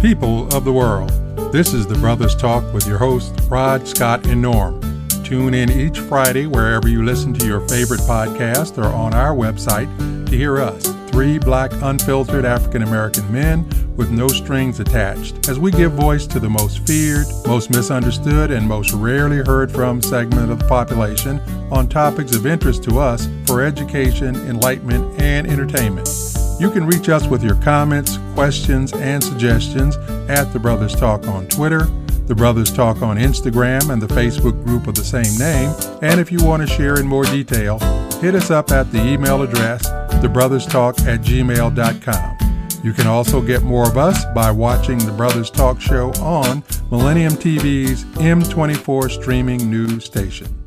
people of the world. This is the Brothers Talk with your hosts, Rod, Scott, and Norm. Tune in each Friday wherever you listen to your favorite podcast or on our website to hear us, three black, unfiltered African American men with no strings attached, as we give voice to the most feared, most misunderstood, and most rarely heard from segment of the population on topics of interest to us for education, enlightenment, and entertainment. You can reach us with your comments, questions, and suggestions at The Brothers Talk on Twitter, The Brothers Talk on Instagram, and the Facebook group of the same name. And if you want to share in more detail, hit us up at the email address, thebrotherstalk at gmail.com. You can also get more of us by watching The Brothers Talk Show on Millennium TV's M24 streaming news station.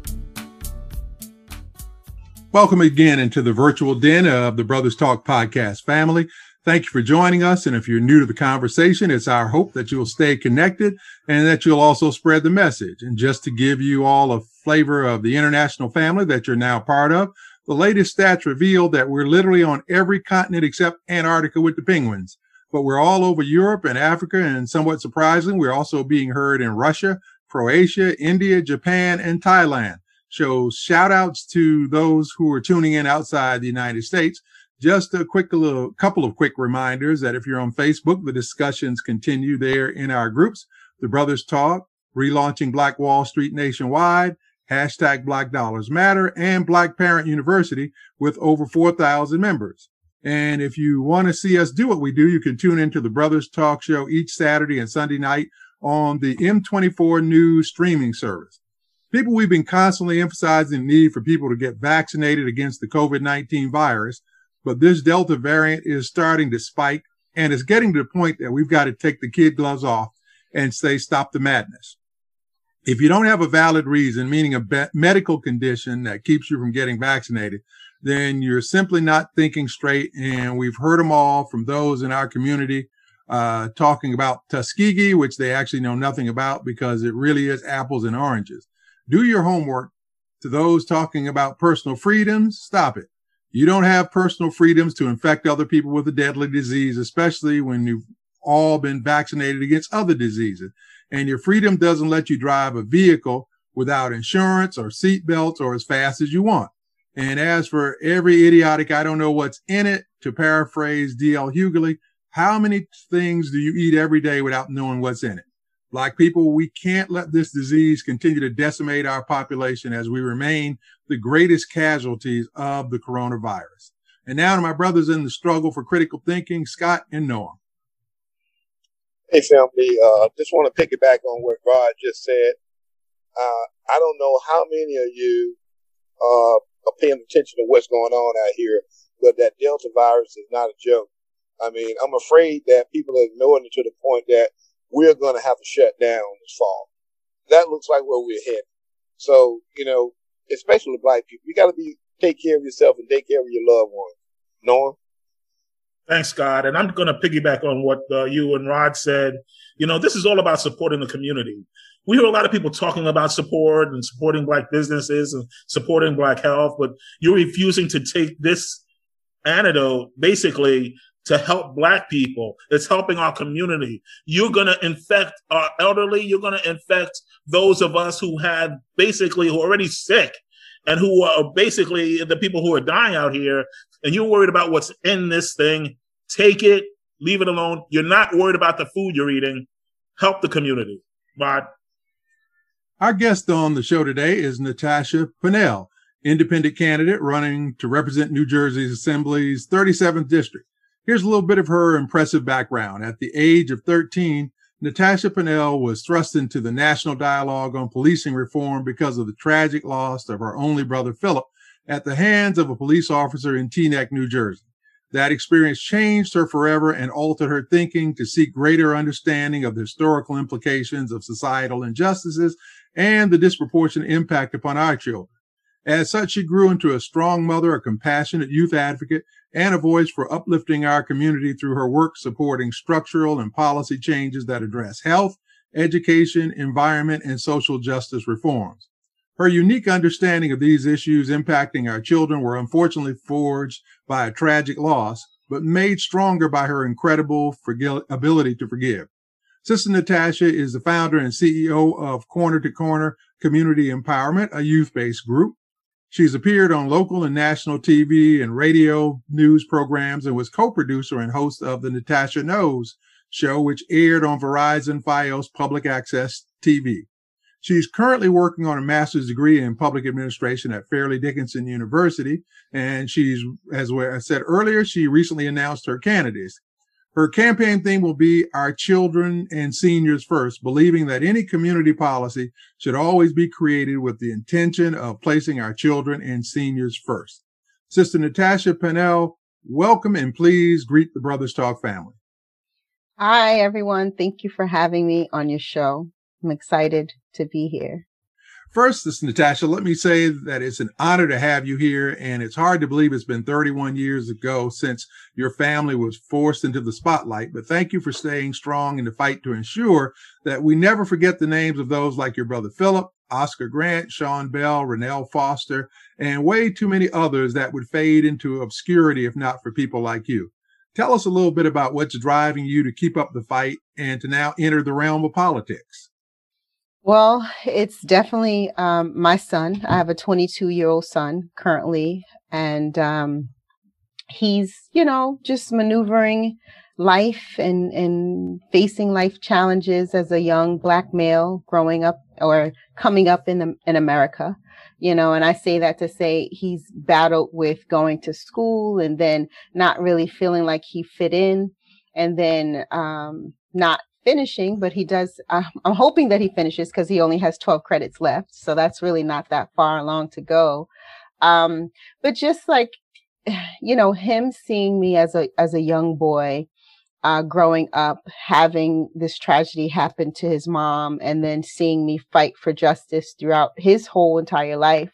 Welcome again into the virtual den of the Brothers Talk podcast family. Thank you for joining us. And if you're new to the conversation, it's our hope that you'll stay connected and that you'll also spread the message. And just to give you all a flavor of the international family that you're now part of, the latest stats reveal that we're literally on every continent except Antarctica with the penguins. But we're all over Europe and Africa, and somewhat surprising, we're also being heard in Russia, Croatia, India, Japan, and Thailand. So shout outs to those who are tuning in outside the United States. Just a quick little couple of quick reminders that if you're on Facebook, the discussions continue there in our groups. The Brothers Talk, relaunching Black Wall Street nationwide, hashtag Black Dollars Matter, and Black Parent University with over 4,000 members. And if you want to see us do what we do, you can tune into the Brothers Talk Show each Saturday and Sunday night on the M24 News streaming service people we've been constantly emphasizing the need for people to get vaccinated against the COVID-19 virus, but this Delta variant is starting to spike and it's getting to the point that we've got to take the kid gloves off and say, stop the madness. If you don't have a valid reason, meaning a be- medical condition that keeps you from getting vaccinated, then you're simply not thinking straight. And we've heard them all from those in our community uh, talking about Tuskegee, which they actually know nothing about because it really is apples and oranges do your homework. To those talking about personal freedoms, stop it. You don't have personal freedoms to infect other people with a deadly disease, especially when you've all been vaccinated against other diseases. And your freedom doesn't let you drive a vehicle without insurance or seatbelts or as fast as you want. And as for every idiotic, I don't know what's in it, to paraphrase D.L. Hughley, how many things do you eat every day without knowing what's in it? Black people, we can't let this disease continue to decimate our population as we remain the greatest casualties of the coronavirus. And now to my brothers in the struggle for critical thinking, Scott and Norm. Hey, family. Uh, just want to piggyback on what Rod just said. Uh, I don't know how many of you uh, are paying attention to what's going on out here, but that Delta virus is not a joke. I mean, I'm afraid that people are ignoring it to the point that we're going to have to shut down this fall. That looks like where we're headed. So, you know, especially black people, you got to be take care of yourself and take care of your loved ones. Norm? Thanks, Scott. And I'm going to piggyback on what uh, you and Rod said. You know, this is all about supporting the community. We hear a lot of people talking about support and supporting black businesses and supporting black health, but you're refusing to take this antidote basically to help black people. It's helping our community. You're going to infect our elderly. You're going to infect those of us who have basically who are already sick and who are basically the people who are dying out here. And you're worried about what's in this thing. Take it, leave it alone. You're not worried about the food you're eating. Help the community. But our guest on the show today is Natasha Pannell, independent candidate running to represent New Jersey's Assembly's 37th district. Here's a little bit of her impressive background. At the age of 13, Natasha Pannell was thrust into the national dialogue on policing reform because of the tragic loss of her only brother, Phillip, at the hands of a police officer in Teaneck, New Jersey. That experience changed her forever and altered her thinking to seek greater understanding of the historical implications of societal injustices and the disproportionate impact upon our children. As such, she grew into a strong mother, a compassionate youth advocate, and a voice for uplifting our community through her work supporting structural and policy changes that address health, education, environment, and social justice reforms. Her unique understanding of these issues impacting our children were unfortunately forged by a tragic loss, but made stronger by her incredible ability to forgive. Sister Natasha is the founder and CEO of Corner to Corner Community Empowerment, a youth-based group. She's appeared on local and national TV and radio news programs and was co-producer and host of the Natasha Knows show, which aired on Verizon Fios public access TV. She's currently working on a master's degree in public administration at Fairleigh Dickinson University. And she's, as I said earlier, she recently announced her candidacy. Her campaign theme will be our children and seniors first, believing that any community policy should always be created with the intention of placing our children and seniors first. Sister Natasha Pannell, welcome and please greet the Brothers Talk family. Hi, everyone. Thank you for having me on your show. I'm excited to be here. First, this Natasha, let me say that it's an honor to have you here. And it's hard to believe it's been 31 years ago since your family was forced into the spotlight. But thank you for staying strong in the fight to ensure that we never forget the names of those like your brother Phillip, Oscar Grant, Sean Bell, Rennell Foster, and way too many others that would fade into obscurity if not for people like you. Tell us a little bit about what's driving you to keep up the fight and to now enter the realm of politics. Well, it's definitely um, my son. I have a 22 year old son currently, and um, he's, you know, just maneuvering life and, and facing life challenges as a young black male growing up or coming up in in America. You know, and I say that to say he's battled with going to school and then not really feeling like he fit in and then um, not finishing, but he does. Uh, I'm hoping that he finishes because he only has 12 credits left. So that's really not that far along to go. Um, but just like, you know, him seeing me as a, as a young boy, uh, growing up, having this tragedy happen to his mom and then seeing me fight for justice throughout his whole entire life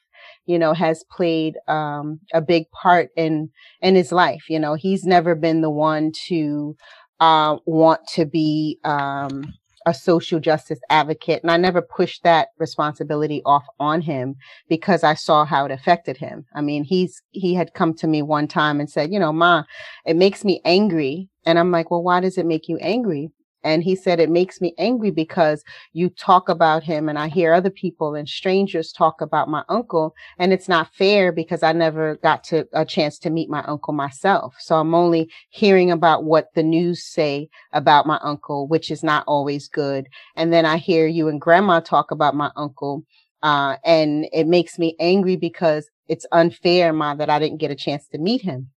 you know, has played um, a big part in in his life. You know, he's never been the one to uh, want to be um, a social justice advocate. And I never pushed that responsibility off on him because I saw how it affected him. I mean, he's, he had come to me one time and said, you know, Ma, it makes me angry. And I'm like, well, why does it make you angry? And he said, it makes me angry because you talk about him and I hear other people and strangers talk about my uncle. And it's not fair because I never got to a chance to meet my uncle myself. So I'm only hearing about what the news say about my uncle, which is not always good. And then I hear you and grandma talk about my uncle. Uh, and it makes me angry because it's unfair, Ma, that I didn't get a chance to meet him.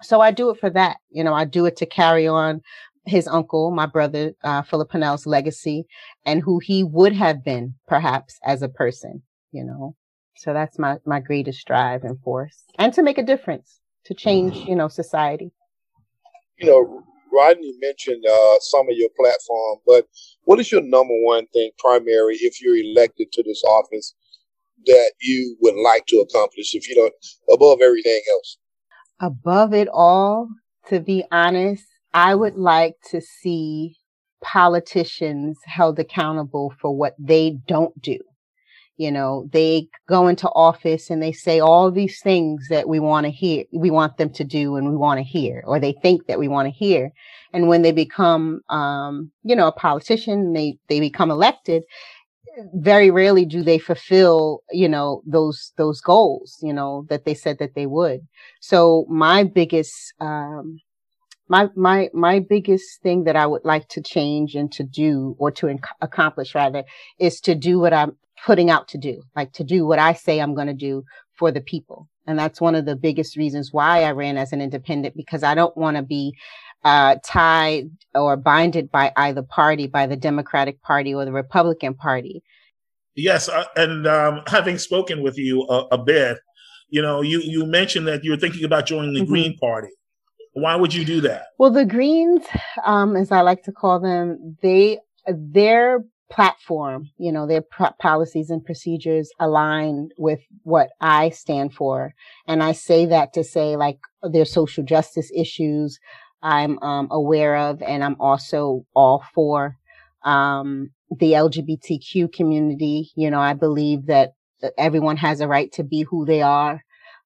So I do it for that. You know, I do it to carry on his uncle, my brother, uh, Phillip Pannell's legacy and who he would have been perhaps as a person, you know. So that's my, my greatest drive and force and to make a difference, to change, you know, society. You know, Rodney mentioned uh, some of your platform, but what is your number one thing primary if you're elected to this office that you would like to accomplish if you don't above everything else? Above it all, to be honest, I would like to see politicians held accountable for what they don't do. You know, they go into office and they say all these things that we want to hear, we want them to do and we want to hear, or they think that we want to hear. And when they become, um, you know, a politician, they, they become elected, very rarely do they fulfill, you know, those, those goals, you know, that they said that they would. So my biggest, um, my my my biggest thing that I would like to change and to do or to inc- accomplish rather is to do what I'm putting out to do, like to do what I say I'm going to do for the people. And that's one of the biggest reasons why I ran as an independent because I don't want to be uh, tied or binded by either party, by the Democratic Party or the Republican Party. Yes, uh, and um, having spoken with you a, a, bit, you know, you you mentioned that you're thinking about joining the mm-hmm. Green Party. Why would you do that? Well, the Greens, um, as I like to call them, they their platform, you know, their pro- policies and procedures align with what I stand for, and I say that to say like their social justice issues. I'm um, aware of, and I'm also all for um, the LGBTQ community. You know, I believe that everyone has a right to be who they are,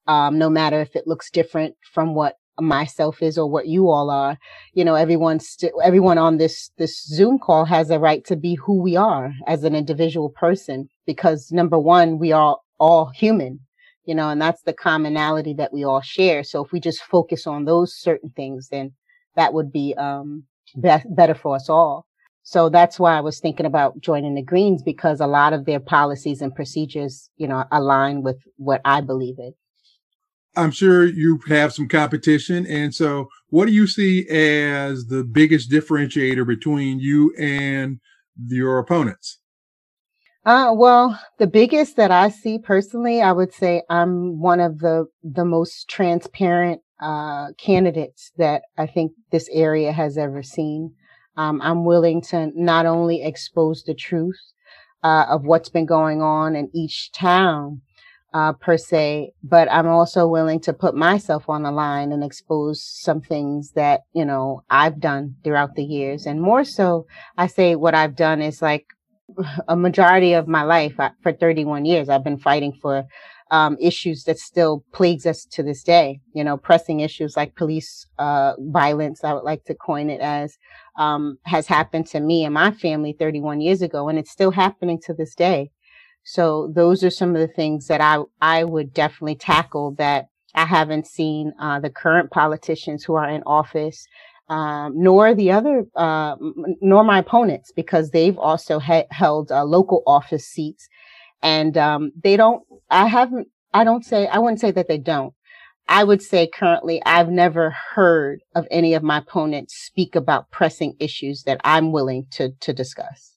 um, no matter if it looks different from what myself is or what you all are. You know, everyone, st- everyone on this, this Zoom call has a right to be who we are as an individual person because number one, we are all human, you know, and that's the commonality that we all share. So if we just focus on those certain things, then that would be, um, be- better for us all. So that's why I was thinking about joining the Greens because a lot of their policies and procedures, you know, align with what I believe in. I'm sure you have some competition. And so what do you see as the biggest differentiator between you and your opponents? Uh, well, the biggest that I see personally, I would say I'm one of the, the most transparent, uh, candidates that I think this area has ever seen. Um, I'm willing to not only expose the truth, uh, of what's been going on in each town, uh, per se, but I'm also willing to put myself on the line and expose some things that, you know, I've done throughout the years. And more so, I say what I've done is like a majority of my life for 31 years, I've been fighting for um, issues that still plagues us to this day. You know, pressing issues like police uh, violence, I would like to coin it as, um, has happened to me and my family 31 years ago, and it's still happening to this day. So those are some of the things that I, I would definitely tackle that I haven't seen, uh, the current politicians who are in office, um, nor the other, uh, nor my opponents, because they've also held uh, local office seats. And, um, they don't, I haven't, I don't say, I wouldn't say that they don't. I would say currently I've never heard of any of my opponents speak about pressing issues that I'm willing to, to discuss.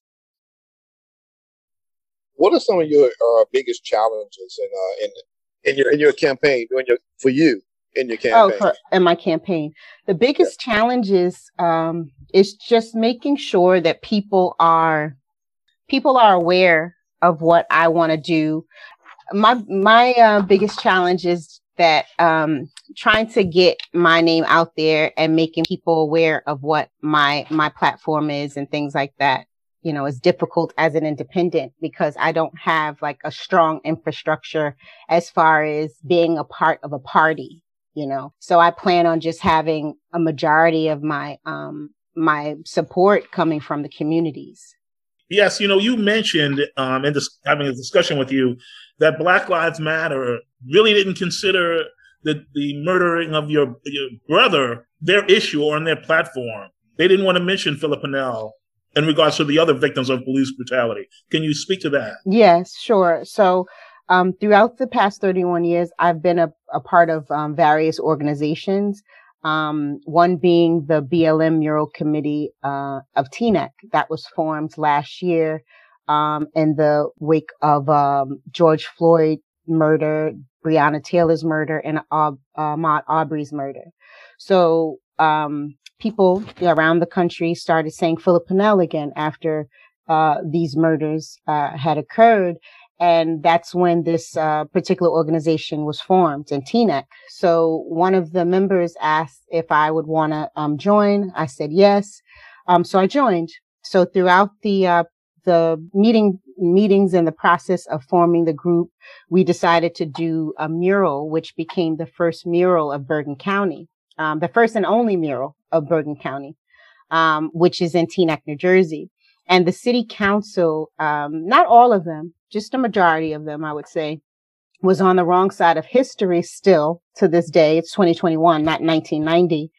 What are some of your uh, biggest challenges in uh, in in your in your campaign doing your for you in your oh, campaign? Oh, for, in my campaign, the biggest yeah. challenge um, is just making sure that people are people are aware of what I want to do. My my uh, biggest challenge is that um, trying to get my name out there and making people aware of what my my platform is and things like that you know, as difficult as an independent because I don't have like a strong infrastructure as far as being a part of a party, you know. So I plan on just having a majority of my um my support coming from the communities. Yes, you know, you mentioned um in this having a discussion with you that Black Lives Matter really didn't consider the the murdering of your your brother their issue or on their platform. They didn't want to mention Phillip Pannell in regards to the other victims of police brutality. Can you speak to that? Yes, sure. So, um, throughout the past 31 years, I've been a, a part of um, various organizations. Um, one being the BLM Mural Committee uh, of Teaneck that was formed last year um, in the wake of um, George Floyd murder, Breonna Taylor's murder, and uh, Ahmaud Arbery's murder. So um, people around the country started saying Phillip Pannell again after uh, these murders uh, had occurred. And that's when this uh, particular organization was formed in Teaneck. So one of the members asked if I would want to um, join. I said yes. Um, so I joined. So throughout the uh, the meeting meetings and the process of forming the group, we decided to do a mural, which became the first mural of Bergen County um, the first and only mural of Bergen County, um, which is in Teaneck, New Jersey. And the city council, um, not all of them, just a majority of them, I would say, was on the wrong side of history still to this day. It's 2021, not 1990.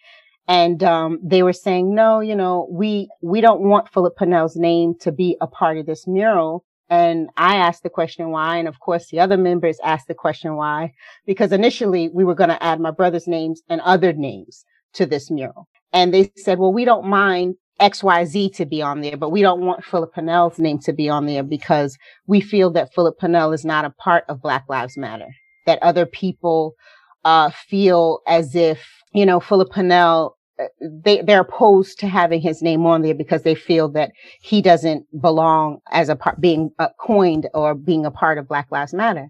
And, um, they were saying, no, you know, we, we don't want Phillip Pannell's name to be a part of this mural and I asked the question why. And of course, the other members asked the question why, because initially we were going to add my brother's names and other names to this mural. And they said, well, we don't mind XYZ to be on there, but we don't want Phillip Pannell's name to be on there because we feel that Phillip Pannell is not a part of Black Lives Matter, that other people uh, feel as if, you know, Phillip Pannell they they're opposed to having his name on there because they feel that he doesn't belong as a part being uh, coined or being a part of Black Lives Matter.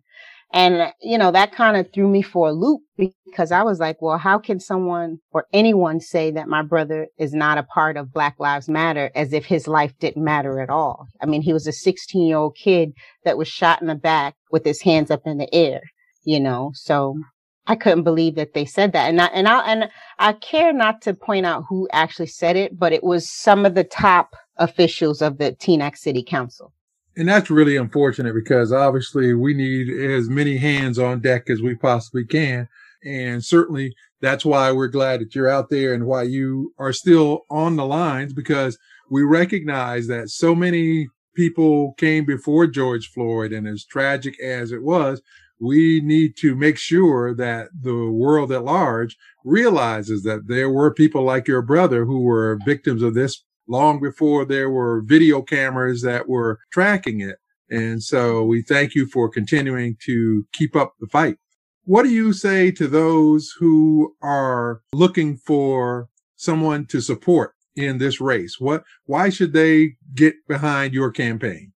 And you know that kind of threw me for a loop because I was like, well, how can someone or anyone say that my brother is not a part of Black Lives Matter as if his life didn't matter at all? I mean, he was a 16 year old kid that was shot in the back with his hands up in the air, you know. So I couldn't believe that they said that. And I, and I, and I care not to point out who actually said it, but it was some of the top officials of the Teaneck City Council. And that's really unfortunate because obviously we need as many hands on deck as we possibly can. And certainly that's why we're glad that you're out there and why you are still on the lines because we recognize that so many people came before George Floyd and as tragic as it was, we need to make sure that the world at large realizes that there were people like your brother who were victims of this long before there were video cameras that were tracking it. And so we thank you for continuing to keep up the fight. What do you say to those who are looking for someone to support in this race? What, why should they get behind your campaign?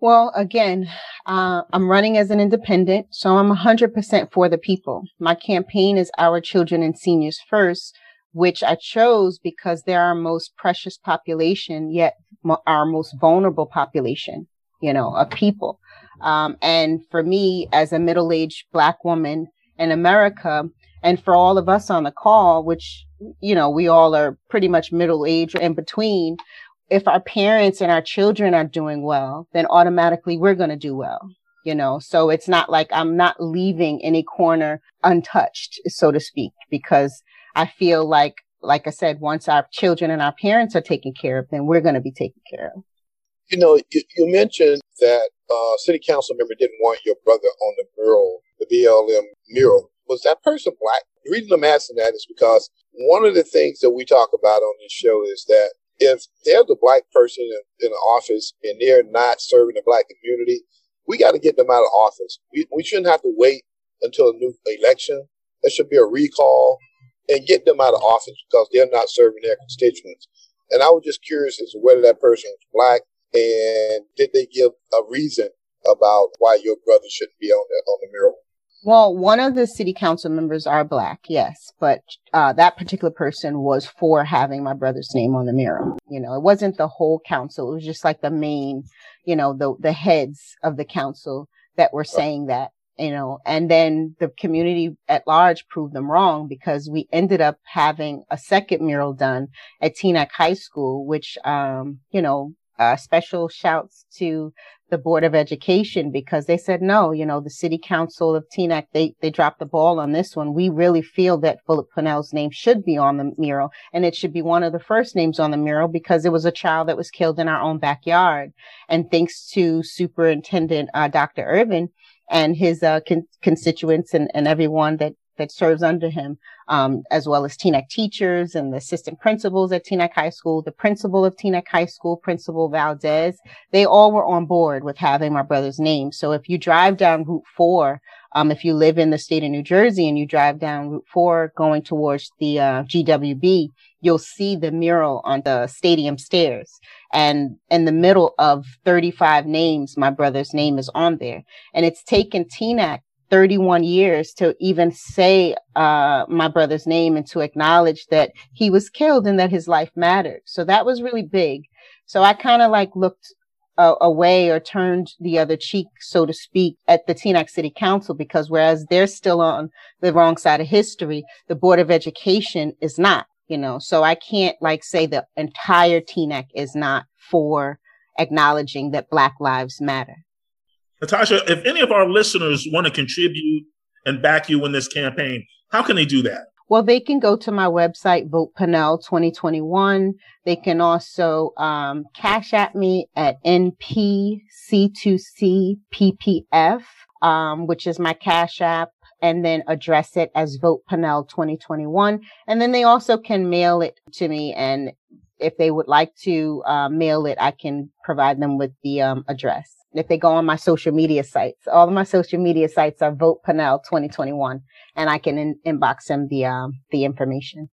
Well, again, uh, I'm running as an independent, so I'm 100% for the people. My campaign is Our Children and Seniors First, which I chose because they're our most precious population, yet our most vulnerable population, you know, of people. Um, and for me, as a middle-aged black woman in America, and for all of us on the call, which, you know, we all are pretty much middle-aged or in between, if our parents and our children are doing well, then automatically we're going to do well. You know, so it's not like I'm not leaving any corner untouched, so to speak, because I feel like, like I said, once our children and our parents are taken care of, then we're going to be taken care of. You know, you, you mentioned that uh, city council member didn't want your brother on the mural, the BLM mural. Was that person black? The reason I'm asking that is because one of the things that we talk about on this show is that if there's a black person in, in office and they're not serving the black community, we got to get them out of office. We, we shouldn't have to wait until a new election. There should be a recall and get them out of office because they're not serving their constituents. And I was just curious as to whether that person was black and did they give a reason about why your brother shouldn't be on the on the mural? Well, one of the city council members are black, yes, but uh, that particular person was for having my brother's name on the mural. You know, it wasn't the whole council; it was just like the main, you know, the the heads of the council that were saying that. You know, and then the community at large proved them wrong because we ended up having a second mural done at Teaneck High School, which, um, you know, uh, special shouts to the Board of Education because they said, no, you know, the City Council of Teaneck, they, they dropped the ball on this one. We really feel that Phillip Pannell's name should be on the mural and it should be one of the first names on the mural because it was a child that was killed in our own backyard. And thanks to Superintendent uh, Dr. Irvin and his uh, con- constituents and, and everyone that that serves under him, um, as well as Teaneck teachers and the assistant principals at Teaneck High School, the principal of Teaneck High School, Principal Valdez. They all were on board with having my brother's name. So if you drive down Route 4, um, if you live in the state of New Jersey and you drive down Route 4 going towards the uh, GWB, you'll see the mural on the stadium stairs. And in the middle of 35 names, my brother's name is on there. And it's taken Teaneck 31 years to even say uh, my brother's name and to acknowledge that he was killed and that his life mattered. So that was really big. So I kind of like looked uh, away or turned the other cheek, so to speak, at the Teaneck City Council because whereas they're still on the wrong side of history, the Board of Education is not, you know. So I can't like say the entire Teaneck is not for acknowledging that Black Lives Matter. Natasha, if any of our listeners want to contribute and back you in this campaign, how can they do that? Well, they can go to my website, Vote Pannell 2021. They can also um, cash at me at NPC2CPPF, um, which is my cash app, and then address it as Vote Pannell 2021. And then they also can mail it to me. And if they would like to uh, mail it, I can provide them with the um, address if they go on my social media sites. All of my social media sites are Vote Pannell 2021, and I can in- inbox them the um, the information.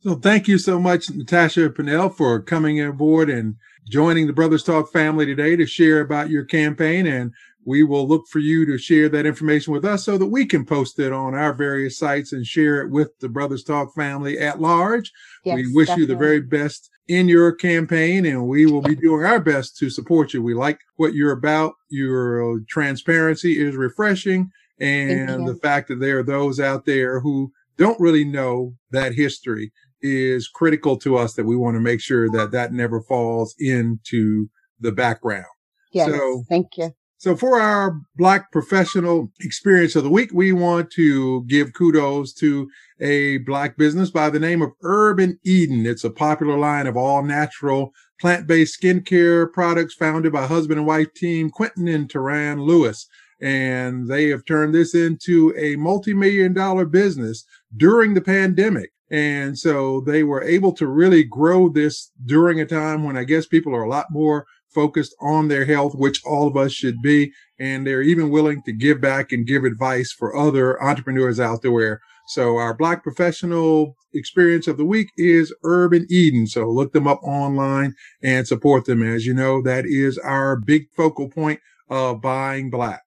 So thank you so much, Natasha Pannell, for coming aboard and joining the Brothers Talk family today to share about your campaign. And we will look for you to share that information with us so that we can post it on our various sites and share it with the Brothers Talk family at large. Yes, we wish definitely. you the very best in your campaign and we will be doing our best to support you. We like what you're about. Your transparency is refreshing And the fact that there are those out there who don't really know that history is critical to us that we want to make sure that that never falls into the background. Yes. So, thank you. So for our black professional experience of the week, we want to give kudos to a black business by the name of Urban Eden. It's a popular line of all natural plant-based skincare products founded by husband and wife team Quentin and Taran Lewis. And they have turned this into a multi-million dollar business during the pandemic. And so they were able to really grow this during a time when I guess people are a lot more focused on their health, which all of us should be. And they're even willing to give back and give advice for other entrepreneurs out there. So our black professional experience of the week is Urban Eden. So look them up online and support them. As you know, that is our big focal point of buying black.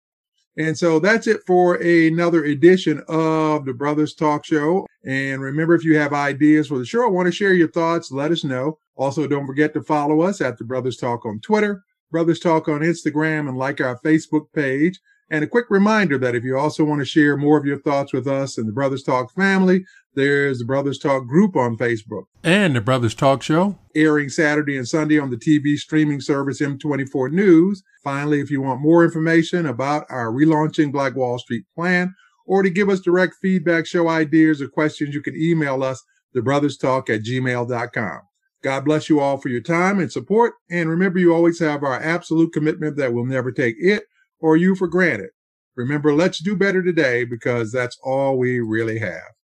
And so that's it for another edition of the Brothers Talk Show. And remember, if you have ideas for the show, I want to share your thoughts, let us know. Also, don't forget to follow us at the Brothers Talk on Twitter, Brothers Talk on Instagram, and like our Facebook page. And a quick reminder that if you also want to share more of your thoughts with us and the Brothers Talk family, there's the Brothers Talk group on Facebook. And the Brothers Talk Show. Airing Saturday and Sunday on the TV streaming service M24 News. Finally, if you want more information about our relaunching Black Wall Street plan or to give us direct feedback, show ideas, or questions, you can email us, thebrotherstalk at gmail.com. God bless you all for your time and support. And remember, you always have our absolute commitment that we'll never take it or you for granted. Remember, let's do better today because that's all we really have.